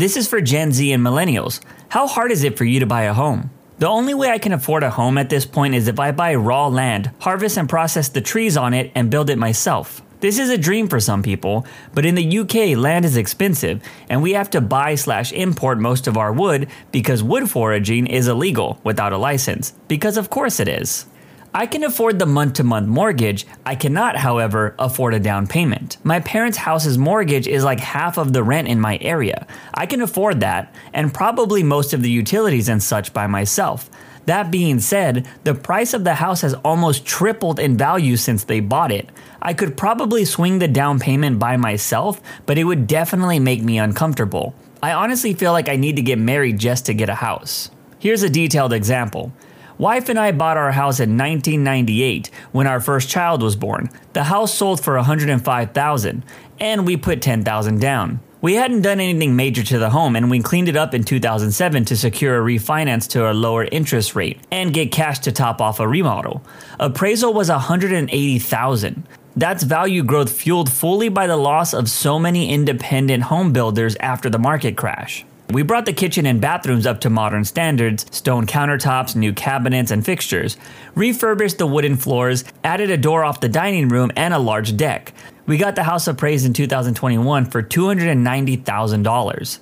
This is for Gen Z and millennials. How hard is it for you to buy a home? The only way I can afford a home at this point is if I buy raw land, harvest and process the trees on it, and build it myself. This is a dream for some people, but in the UK, land is expensive, and we have to buy slash import most of our wood because wood foraging is illegal without a license. Because of course it is. I can afford the month to month mortgage. I cannot, however, afford a down payment. My parents' house's mortgage is like half of the rent in my area. I can afford that, and probably most of the utilities and such by myself. That being said, the price of the house has almost tripled in value since they bought it. I could probably swing the down payment by myself, but it would definitely make me uncomfortable. I honestly feel like I need to get married just to get a house. Here's a detailed example. Wife and I bought our house in 1998 when our first child was born. The house sold for 105,000 and we put 10,000 down. We hadn't done anything major to the home and we cleaned it up in 2007 to secure a refinance to a lower interest rate and get cash to top off a remodel. Appraisal was 180,000. That's value growth fueled fully by the loss of so many independent home builders after the market crash. We brought the kitchen and bathrooms up to modern standards stone countertops, new cabinets, and fixtures, refurbished the wooden floors, added a door off the dining room, and a large deck. We got the house appraised in 2021 for $290,000.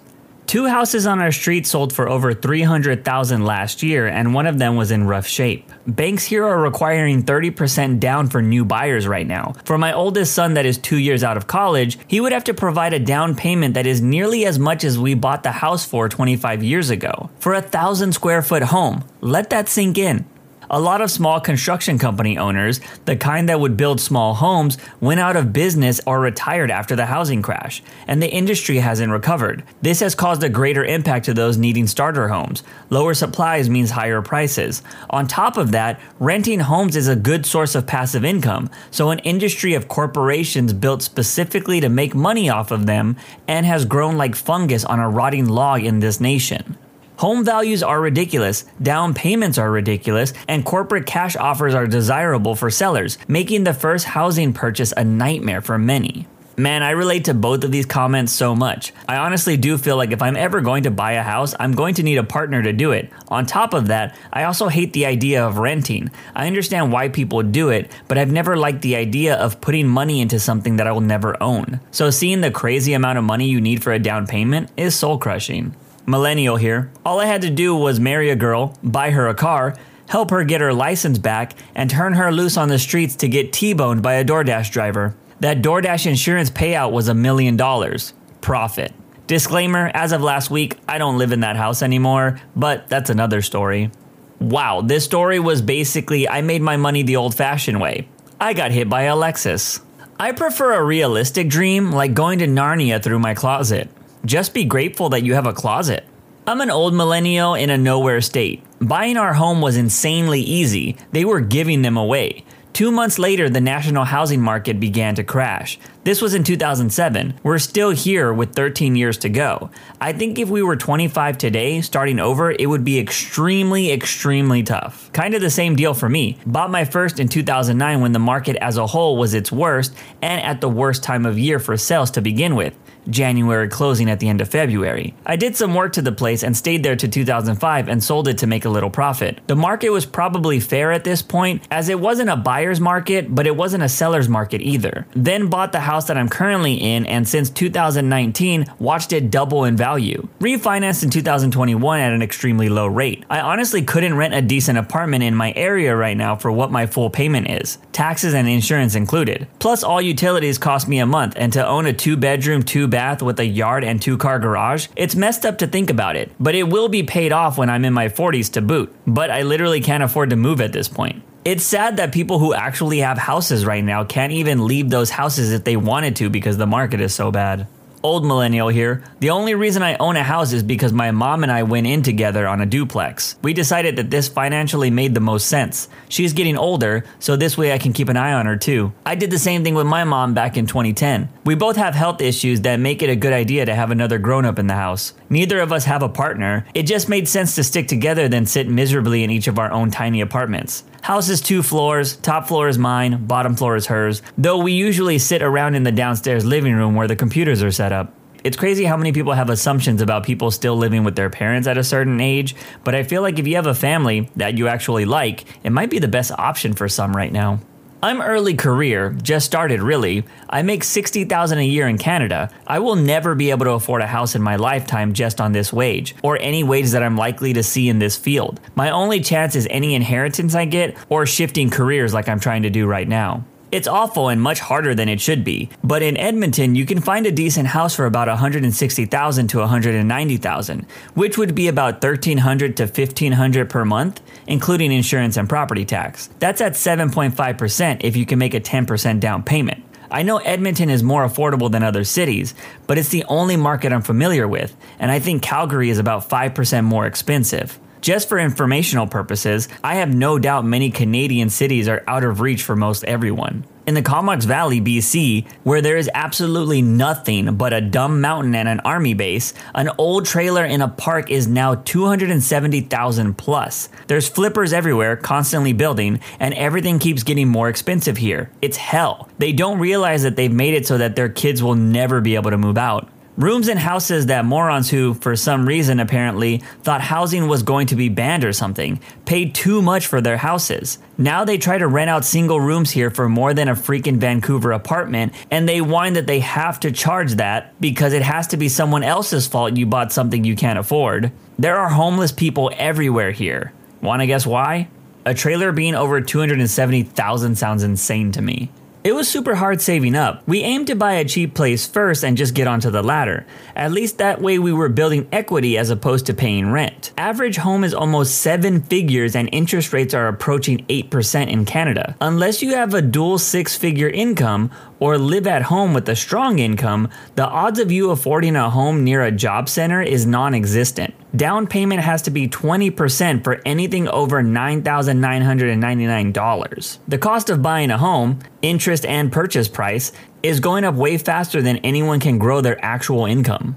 Two houses on our street sold for over 300,000 last year and one of them was in rough shape. Banks here are requiring 30% down for new buyers right now. For my oldest son that is 2 years out of college, he would have to provide a down payment that is nearly as much as we bought the house for 25 years ago. For a 1000 square foot home. Let that sink in. A lot of small construction company owners, the kind that would build small homes, went out of business or retired after the housing crash, and the industry hasn't recovered. This has caused a greater impact to those needing starter homes. Lower supplies means higher prices. On top of that, renting homes is a good source of passive income, so an industry of corporations built specifically to make money off of them and has grown like fungus on a rotting log in this nation. Home values are ridiculous, down payments are ridiculous, and corporate cash offers are desirable for sellers, making the first housing purchase a nightmare for many. Man, I relate to both of these comments so much. I honestly do feel like if I'm ever going to buy a house, I'm going to need a partner to do it. On top of that, I also hate the idea of renting. I understand why people do it, but I've never liked the idea of putting money into something that I will never own. So seeing the crazy amount of money you need for a down payment is soul crushing millennial here. All I had to do was marry a girl, buy her a car, help her get her license back, and turn her loose on the streets to get T boned by a DoorDash driver. That DoorDash insurance payout was a million dollars. Profit. Disclaimer as of last week, I don't live in that house anymore, but that's another story. Wow, this story was basically I made my money the old fashioned way. I got hit by a Lexus. I prefer a realistic dream like going to Narnia through my closet. Just be grateful that you have a closet. I'm an old millennial in a nowhere state. Buying our home was insanely easy, they were giving them away. Two months later, the national housing market began to crash. This was in 2007. We're still here with 13 years to go. I think if we were 25 today, starting over, it would be extremely, extremely tough. Kind of the same deal for me. Bought my first in 2009 when the market as a whole was its worst and at the worst time of year for sales to begin with. January closing at the end of February. I did some work to the place and stayed there to 2005 and sold it to make a little profit. The market was probably fair at this point, as it wasn't a buyer's market, but it wasn't a seller's market either. Then bought the house that I'm currently in, and since 2019, watched it double in value. Refinanced in 2021 at an extremely low rate. I honestly couldn't rent a decent apartment in my area right now for what my full payment is, taxes and insurance included. Plus, all utilities cost me a month, and to own a two bedroom, two bath bath with a yard and two car garage, it's messed up to think about it, but it will be paid off when I'm in my 40s to boot. But I literally can't afford to move at this point. It's sad that people who actually have houses right now can't even leave those houses if they wanted to because the market is so bad old millennial here. The only reason I own a house is because my mom and I went in together on a duplex. We decided that this financially made the most sense. She's getting older, so this way I can keep an eye on her too. I did the same thing with my mom back in 2010. We both have health issues that make it a good idea to have another grown up in the house. Neither of us have a partner. It just made sense to stick together than sit miserably in each of our own tiny apartments. House is two floors, top floor is mine, bottom floor is hers, though we usually sit around in the downstairs living room where the computers are set up. It's crazy how many people have assumptions about people still living with their parents at a certain age, but I feel like if you have a family that you actually like, it might be the best option for some right now. I'm early career, just started really. I make 60,000 a year in Canada. I will never be able to afford a house in my lifetime just on this wage or any wage that I'm likely to see in this field. My only chance is any inheritance I get or shifting careers like I'm trying to do right now. It's awful and much harder than it should be. But in Edmonton, you can find a decent house for about 160,000 to 190,000, which would be about 1300 to 1500 per month, including insurance and property tax. That's at 7.5% if you can make a 10% down payment. I know Edmonton is more affordable than other cities, but it's the only market I'm familiar with, and I think Calgary is about 5% more expensive. Just for informational purposes, I have no doubt many Canadian cities are out of reach for most everyone. In the Comox Valley, BC, where there is absolutely nothing but a dumb mountain and an army base, an old trailer in a park is now 270,000 plus. There's flippers everywhere, constantly building, and everything keeps getting more expensive here. It's hell. They don't realize that they've made it so that their kids will never be able to move out. Rooms in houses that morons who, for some reason apparently, thought housing was going to be banned or something, paid too much for their houses. Now they try to rent out single rooms here for more than a freaking Vancouver apartment, and they whine that they have to charge that because it has to be someone else's fault you bought something you can't afford. There are homeless people everywhere here. Wanna guess why? A trailer being over 270,000 sounds insane to me. It was super hard saving up. We aimed to buy a cheap place first and just get onto the ladder. At least that way we were building equity as opposed to paying rent. Average home is almost seven figures and interest rates are approaching 8% in Canada. Unless you have a dual six figure income or live at home with a strong income, the odds of you affording a home near a job center is non existent. Down payment has to be 20% for anything over $9,999. The cost of buying a home, interest and purchase price, is going up way faster than anyone can grow their actual income.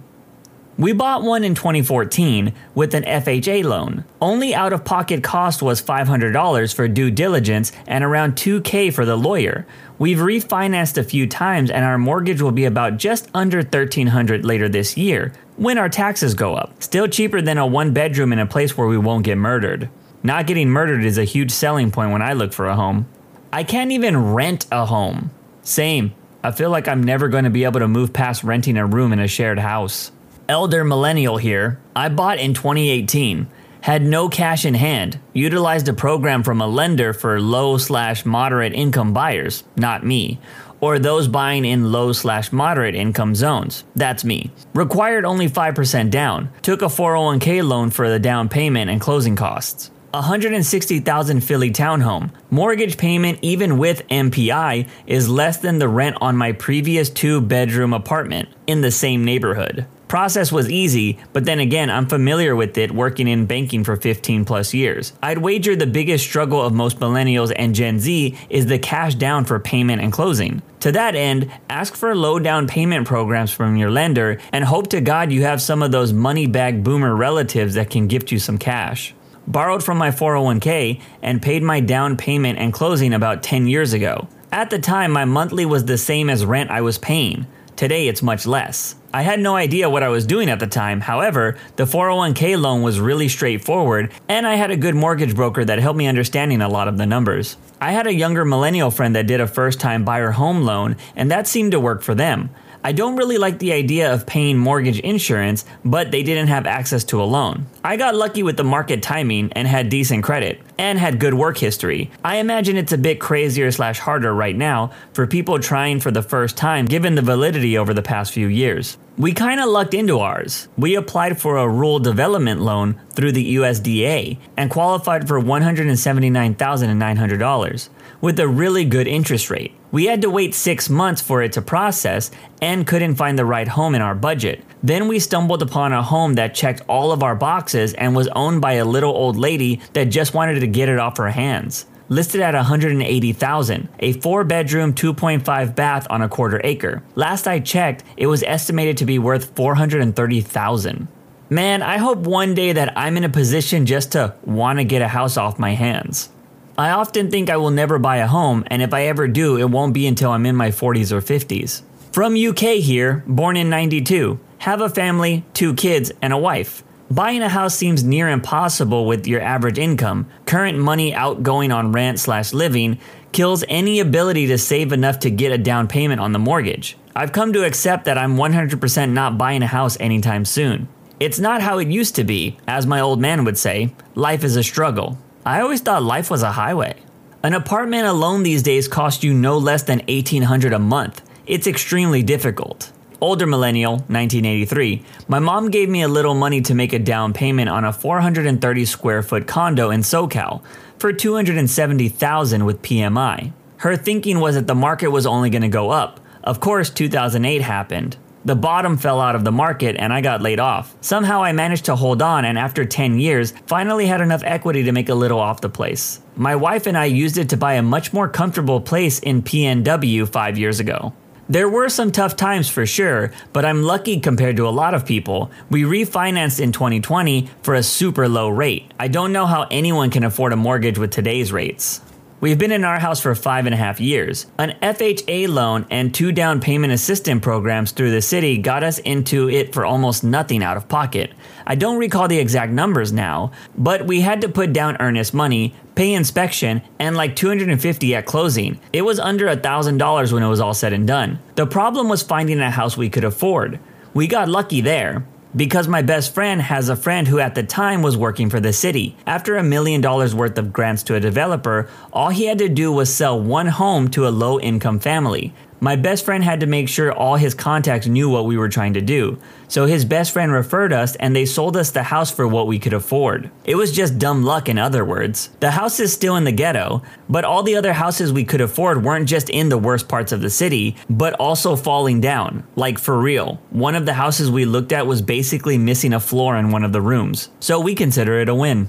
We bought one in 2014 with an FHA loan. Only out of pocket cost was $500 for due diligence and around 2K for the lawyer. We've refinanced a few times and our mortgage will be about just under 1300 later this year when our taxes go up. Still cheaper than a one bedroom in a place where we won't get murdered. Not getting murdered is a huge selling point when I look for a home. I can't even rent a home. Same. I feel like I'm never going to be able to move past renting a room in a shared house. Elder Millennial here. I bought in 2018. Had no cash in hand. Utilized a program from a lender for low slash moderate income buyers, not me. Or those buying in low slash moderate income zones. That's me. Required only 5% down. Took a 401k loan for the down payment and closing costs. 160,000 Philly townhome. Mortgage payment even with MPI is less than the rent on my previous two bedroom apartment in the same neighborhood. Process was easy, but then again, I'm familiar with it working in banking for 15 plus years. I'd wager the biggest struggle of most millennials and Gen Z is the cash down for payment and closing. To that end, ask for low down payment programs from your lender and hope to God you have some of those money bag boomer relatives that can gift you some cash borrowed from my 401k, and paid my down payment and closing about 10 years ago. At the time, my monthly was the same as rent I was paying. Today, it's much less. I had no idea what I was doing at the time. However, the 401k loan was really straightforward, and I had a good mortgage broker that helped me understanding a lot of the numbers. I had a younger millennial friend that did a first time buyer home loan, and that seemed to work for them. I don't really like the idea of paying mortgage insurance, but they didn't have access to a loan. I got lucky with the market timing and had decent credit, and had good work history. I imagine it's a bit crazier slash harder right now for people trying for the first time given the validity over the past few years. We kinda lucked into ours. We applied for a rural development loan through the USDA and qualified for $179,900 with a really good interest rate. We had to wait six months for it to process and couldn't find the right home in our budget. Then we stumbled upon a home that checked all of our boxes and was owned by a little old lady that just wanted to get it off her hands. Listed at 180,000, a 4 bedroom, 2.5 bath on a quarter acre. Last I checked, it was estimated to be worth 430,000. Man, I hope one day that I'm in a position just to want to get a house off my hands. I often think I will never buy a home, and if I ever do, it won't be until I'm in my 40s or 50s. From UK here, born in 92. have a family, two kids, and a wife. Buying a house seems near impossible with your average income. Current money outgoing on rent slash living kills any ability to save enough to get a down payment on the mortgage. I've come to accept that I'm 100% not buying a house anytime soon. It's not how it used to be. As my old man would say, life is a struggle. I always thought life was a highway. An apartment alone these days costs you no less than 1800 a month. It's extremely difficult. Older millennial, 1983, my mom gave me a little money to make a down payment on a 430 square foot condo in SoCal for 270,000 with PMI. Her thinking was that the market was only going to go up. Of course, 2008 happened. The bottom fell out of the market and I got laid off. Somehow I managed to hold on and after 10 years, finally had enough equity to make a little off the place. My wife and I used it to buy a much more comfortable place in PNW 5 years ago. There were some tough times for sure, but I'm lucky compared to a lot of people. We refinanced in 2020 for a super low rate. I don't know how anyone can afford a mortgage with today's rates. We've been in our house for five and a half years. An FHA loan and two down payment assistance programs through the city got us into it for almost nothing out of pocket. I don't recall the exact numbers now, but we had to put down earnest money, pay inspection, and like 250 at closing. It was under $1,000 when it was all said and done. The problem was finding a house we could afford. We got lucky there because my best friend has a friend who at the time was working for the city. After a million dollars worth of grants to a developer, all he had to do was sell one home to a low income family. My best friend had to make sure all his contacts knew what we were trying to do. So his best friend referred us and they sold us the house for what we could afford. It was just dumb luck, in other words. The house is still in the ghetto, but all the other houses we could afford weren't just in the worst parts of the city, but also falling down. Like for real. One of the houses we looked at was basically missing a floor in one of the rooms. So we consider it a win.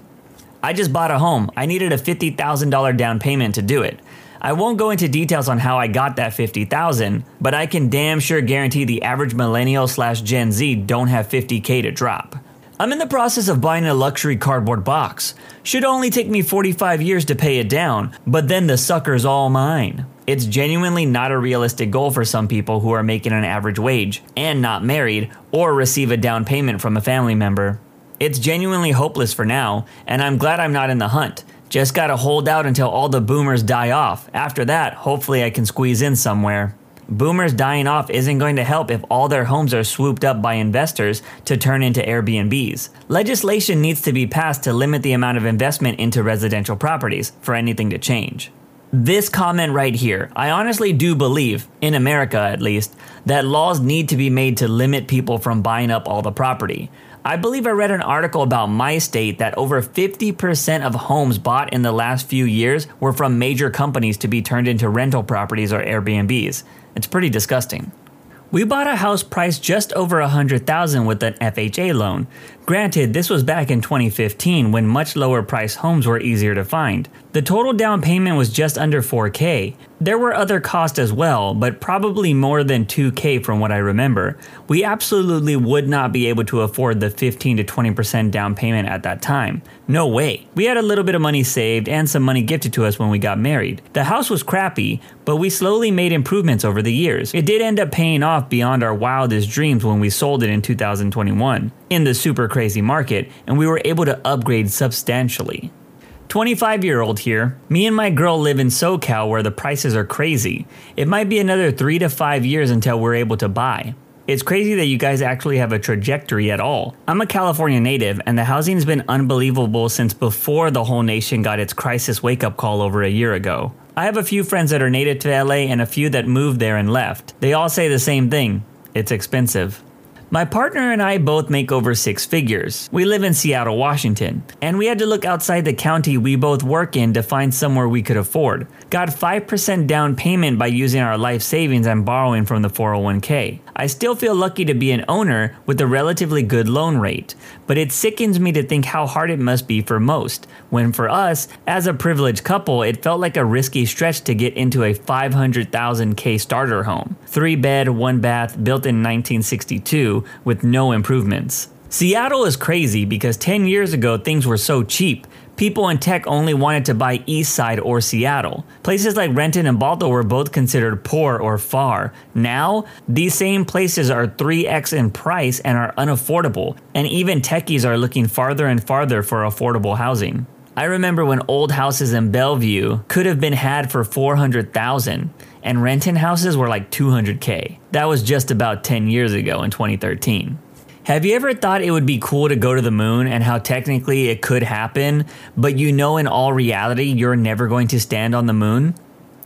I just bought a home. I needed a $50,000 down payment to do it. I won't go into details on how I got that 50,000, but I can damn sure guarantee the average millennial slash Gen Z don't have 50k to drop. I'm in the process of buying a luxury cardboard box. Should only take me 45 years to pay it down, but then the sucker's all mine. It's genuinely not a realistic goal for some people who are making an average wage and not married or receive a down payment from a family member. It's genuinely hopeless for now, and I'm glad I'm not in the hunt. Just gotta hold out until all the boomers die off. After that, hopefully I can squeeze in somewhere. Boomers dying off isn't going to help if all their homes are swooped up by investors to turn into Airbnbs. Legislation needs to be passed to limit the amount of investment into residential properties for anything to change. This comment right here, I honestly do believe, in America at least, that laws need to be made to limit people from buying up all the property. I believe I read an article about my state that over 50% of homes bought in the last few years were from major companies to be turned into rental properties or Airbnbs. It's pretty disgusting. We bought a house priced just over 100,000 with an FHA loan. Granted, this was back in 2015 when much lower priced homes were easier to find. The total down payment was just under 4k. There were other costs as well, but probably more than 2k from what I remember. We absolutely would not be able to afford the 15 to 20% down payment at that time. No way. We had a little bit of money saved and some money gifted to us when we got married. The house was crappy, but we slowly made improvements over the years. It did end up paying off beyond our wildest dreams when we sold it in 2021 in the super crazy market, and we were able to upgrade substantially. 25 year old here. Me and my girl live in SoCal where the prices are crazy. It might be another 3 to 5 years until we're able to buy. It's crazy that you guys actually have a trajectory at all. I'm a California native, and the housing has been unbelievable since before the whole nation got its crisis wake up call over a year ago. I have a few friends that are native to LA and a few that moved there and left. They all say the same thing it's expensive. My partner and I both make over six figures. We live in Seattle, Washington, and we had to look outside the county we both work in to find somewhere we could afford. Got 5% down payment by using our life savings and borrowing from the 401k. I still feel lucky to be an owner with a relatively good loan rate, but it sickens me to think how hard it must be for most, when for us, as a privileged couple, it felt like a risky stretch to get into a 500,000k starter home. Three bed, one bath, built in 1962 with no improvements. Seattle is crazy because 10 years ago things were so cheap. People in tech only wanted to buy East Side or Seattle. Places like Renton and Balto were both considered poor or far. Now, these same places are 3x in price and are unaffordable, and even techies are looking farther and farther for affordable housing. I remember when old houses in Bellevue could have been had for 400,000 and Renton houses were like 200k. That was just about 10 years ago in 2013. Have you ever thought it would be cool to go to the moon and how technically it could happen, but you know in all reality you're never going to stand on the moon?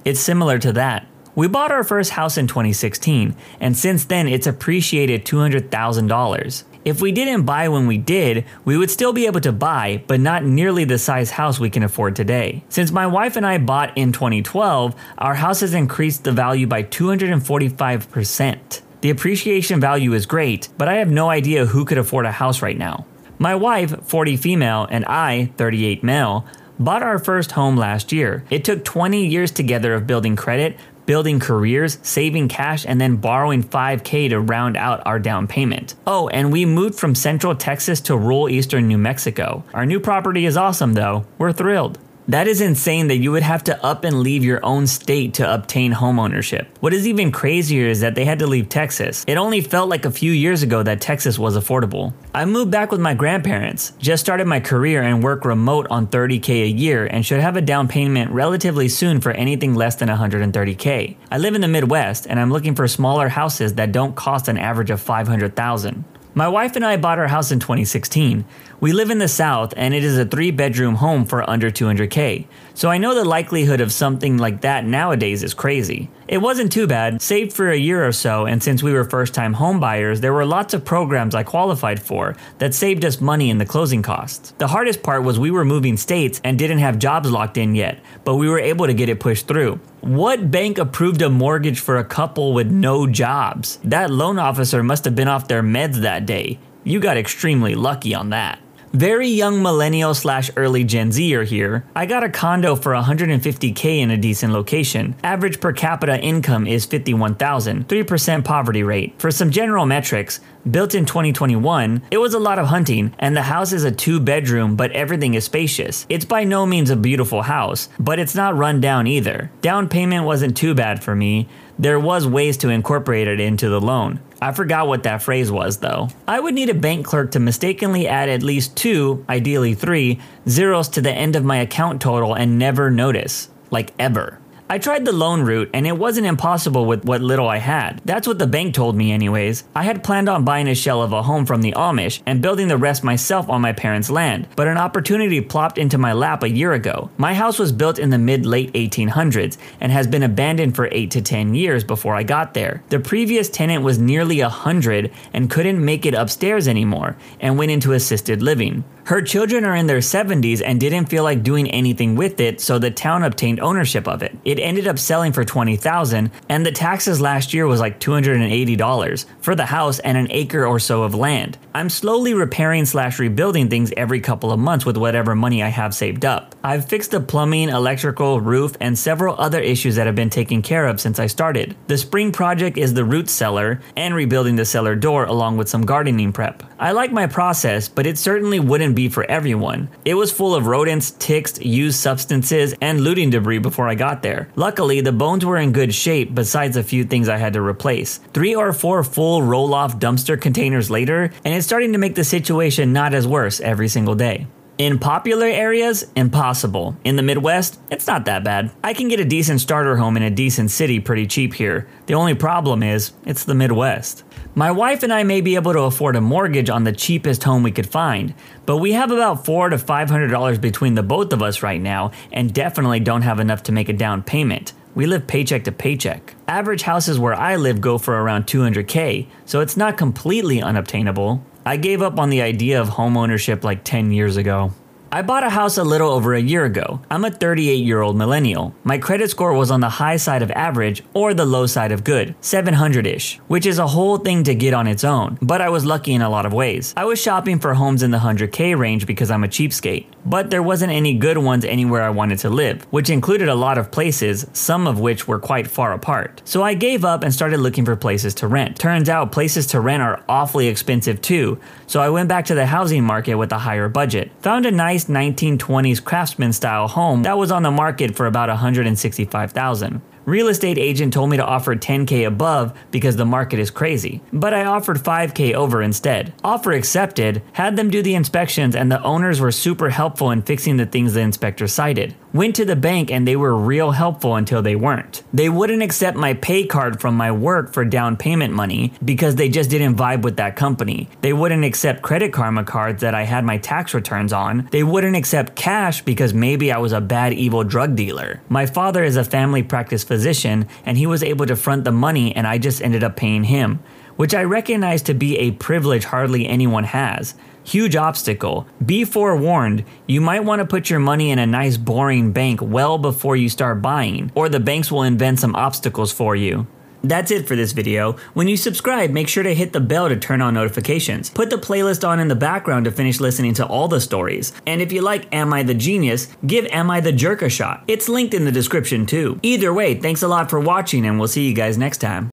It's similar to that. We bought our first house in 2016, and since then it's appreciated $200,000. If we didn't buy when we did, we would still be able to buy, but not nearly the size house we can afford today. Since my wife and I bought in 2012, our house has increased the value by 245%. The appreciation value is great, but I have no idea who could afford a house right now. My wife, 40 female, and I, 38 male, bought our first home last year. It took 20 years together of building credit, building careers, saving cash, and then borrowing 5K to round out our down payment. Oh, and we moved from central Texas to rural eastern New Mexico. Our new property is awesome though. We're thrilled. That is insane that you would have to up and leave your own state to obtain homeownership. What is even crazier is that they had to leave Texas. It only felt like a few years ago that Texas was affordable. I moved back with my grandparents, just started my career and work remote on 30k a year and should have a down payment relatively soon for anything less than 130k. I live in the Midwest and I'm looking for smaller houses that don't cost an average of 500,000. My wife and I bought our house in 2016. We live in the South and it is a three bedroom home for under 200k. So I know the likelihood of something like that nowadays is crazy. It wasn't too bad, saved for a year or so, and since we were first time home buyers, there were lots of programs I qualified for that saved us money in the closing costs. The hardest part was we were moving states and didn't have jobs locked in yet, but we were able to get it pushed through. What bank approved a mortgage for a couple with no jobs? That loan officer must have been off their meds that day. You got extremely lucky on that. Very young millennial slash early Gen Zer here. I got a condo for 150k in a decent location. Average per capita income is 51,000, 3% poverty rate. For some general metrics, built in 2021, it was a lot of hunting, and the house is a two bedroom, but everything is spacious. It's by no means a beautiful house, but it's not run down either. Down payment wasn't too bad for me. There was ways to incorporate it into the loan. I forgot what that phrase was though. I would need a bank clerk to mistakenly add at least two, ideally three, zeros to the end of my account total and never notice. Like ever. I tried the loan route and it wasn't impossible with what little I had. That's what the bank told me, anyways. I had planned on buying a shell of a home from the Amish and building the rest myself on my parents' land, but an opportunity plopped into my lap a year ago. My house was built in the mid late 1800s and has been abandoned for 8 to 10 years before I got there. The previous tenant was nearly 100 and couldn't make it upstairs anymore and went into assisted living. Her children are in their 70s and didn't feel like doing anything with it, so the town obtained ownership of it. It ended up selling for 20,000 and the taxes last year was like $280 for the house and an acre or so of land. I'm slowly repairing slash rebuilding things every couple of months with whatever money I have saved up. I've fixed the plumbing, electrical, roof, and several other issues that have been taken care of since I started. The spring project is the root cellar and rebuilding the cellar door along with some gardening prep. I like my process, but it certainly wouldn't be for everyone. It was full of rodents, ticks, used substances, and looting debris before I got there. Luckily, the bones were in good shape besides a few things I had to replace. Three or four full roll off dumpster containers later, and it's starting to make the situation not as worse every single day. In popular areas, impossible. In the Midwest, it's not that bad. I can get a decent starter home in a decent city pretty cheap here. The only problem is, it's the Midwest. My wife and I may be able to afford a mortgage on the cheapest home we could find, but we have about four to five hundred dollars between the both of us right now, and definitely don't have enough to make a down payment. We live paycheck to paycheck. Average houses where I live go for around 200k, so it's not completely unobtainable. I gave up on the idea of homeownership like 10 years ago. I bought a house a little over a year ago. I'm a 38 year old millennial. My credit score was on the high side of average or the low side of good, 700 ish, which is a whole thing to get on its own, but I was lucky in a lot of ways. I was shopping for homes in the 100k range because I'm a cheapskate, but there wasn't any good ones anywhere I wanted to live, which included a lot of places, some of which were quite far apart. So I gave up and started looking for places to rent. Turns out places to rent are awfully expensive too, so I went back to the housing market with a higher budget. Found a nice nice 1920s craftsman style home that was on the market for about 165,000. Real estate agent told me to offer 10k above because the market is crazy, but I offered 5k over instead. Offer accepted, had them do the inspections and the owners were super helpful in fixing the things the inspector cited. Went to the bank and they were real helpful until they weren't. They wouldn't accept my pay card from my work for down payment money because they just didn't vibe with that company. They wouldn't accept credit karma cards that I had my tax returns on. They wouldn't accept cash because maybe I was a bad evil drug dealer. My father is a family practice physician and he was able to front the money and I just ended up paying him, which I recognize to be a privilege hardly anyone has. Huge obstacle. Be forewarned, you might want to put your money in a nice boring bank well before you start buying, or the banks will invent some obstacles for you. That's it for this video. When you subscribe, make sure to hit the bell to turn on notifications. Put the playlist on in the background to finish listening to all the stories. And if you like Am I the Genius, give Am I the Jerk a shot. It's linked in the description too. Either way, thanks a lot for watching and we'll see you guys next time.